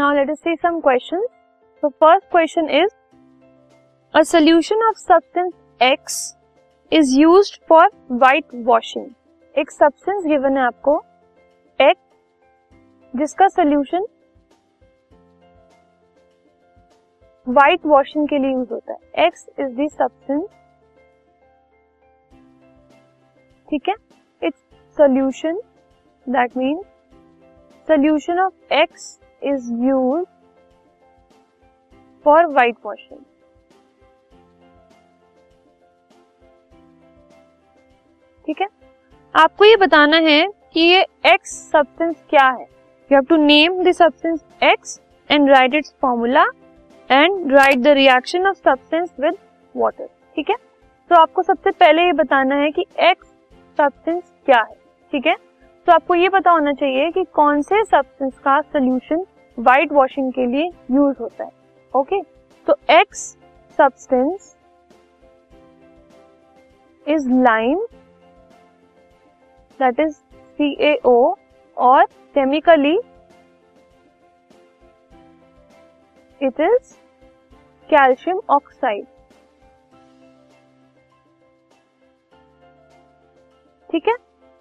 Now let us see some questions. So first question is a solution of substance X is used for white washing. एक substance given है आपको X जिसका solution white washing के लिए use होता है X is the substance ठीक है it's solution that means solution of X is used for white washing. ठीक है? आपको ये बताना है कि ये एक्स सब्सटेंस क्या है? You have to name the substance X and write its formula and write the reaction of substance with water ठीक है? तो आपको सबसे पहले ये बताना है कि एक्स सब्सटेंस क्या है? ठीक है? तो आपको ये पता होना चाहिए कि कौन से सब्सटेंस का सोल्यूशन व्हाइट वॉशिंग के लिए यूज़ होता है ओके तो X substance is lime that is C A O और chemically it is calcium oxide ठीक है?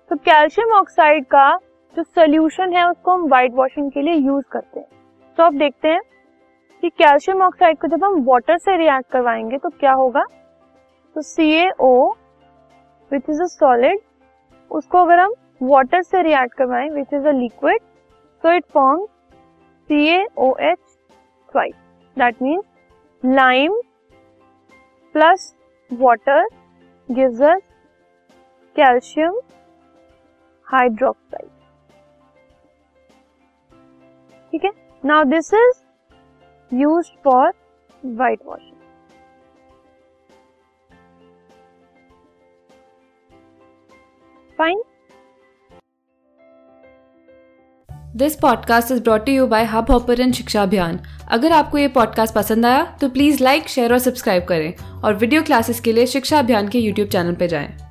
तो कैल्शियम ऑक्साइड का जो सोल्यूशन है, उसको हम व्हाइट वॉशिंग के लिए यूज़ करते हैं। तो आप देखते हैं कि कैल्शियम ऑक्साइड को जब हम वाटर से रिएक्ट करवाएँगे तो क्या होगा? तो सी A O which is a solid उसको अगर हम वाटर से रिएक्ट करवाएँ विच इज़ अ लिक्विड तो it form C A O H twice that means lime plus water gives us calcium hydroxide ठीक है? Now this is use for white washing fine this podcast is brought you by hub hopper शिक्षा अभियान अगर आपको ये podcast पसंद आया तो प्लीज़ लाइक शेयर और सब्सक्राइब करें। और वीडियो क्लासेस के लिए शिक्षा अभियान के यूट्यूब चैनल पर जाएँ।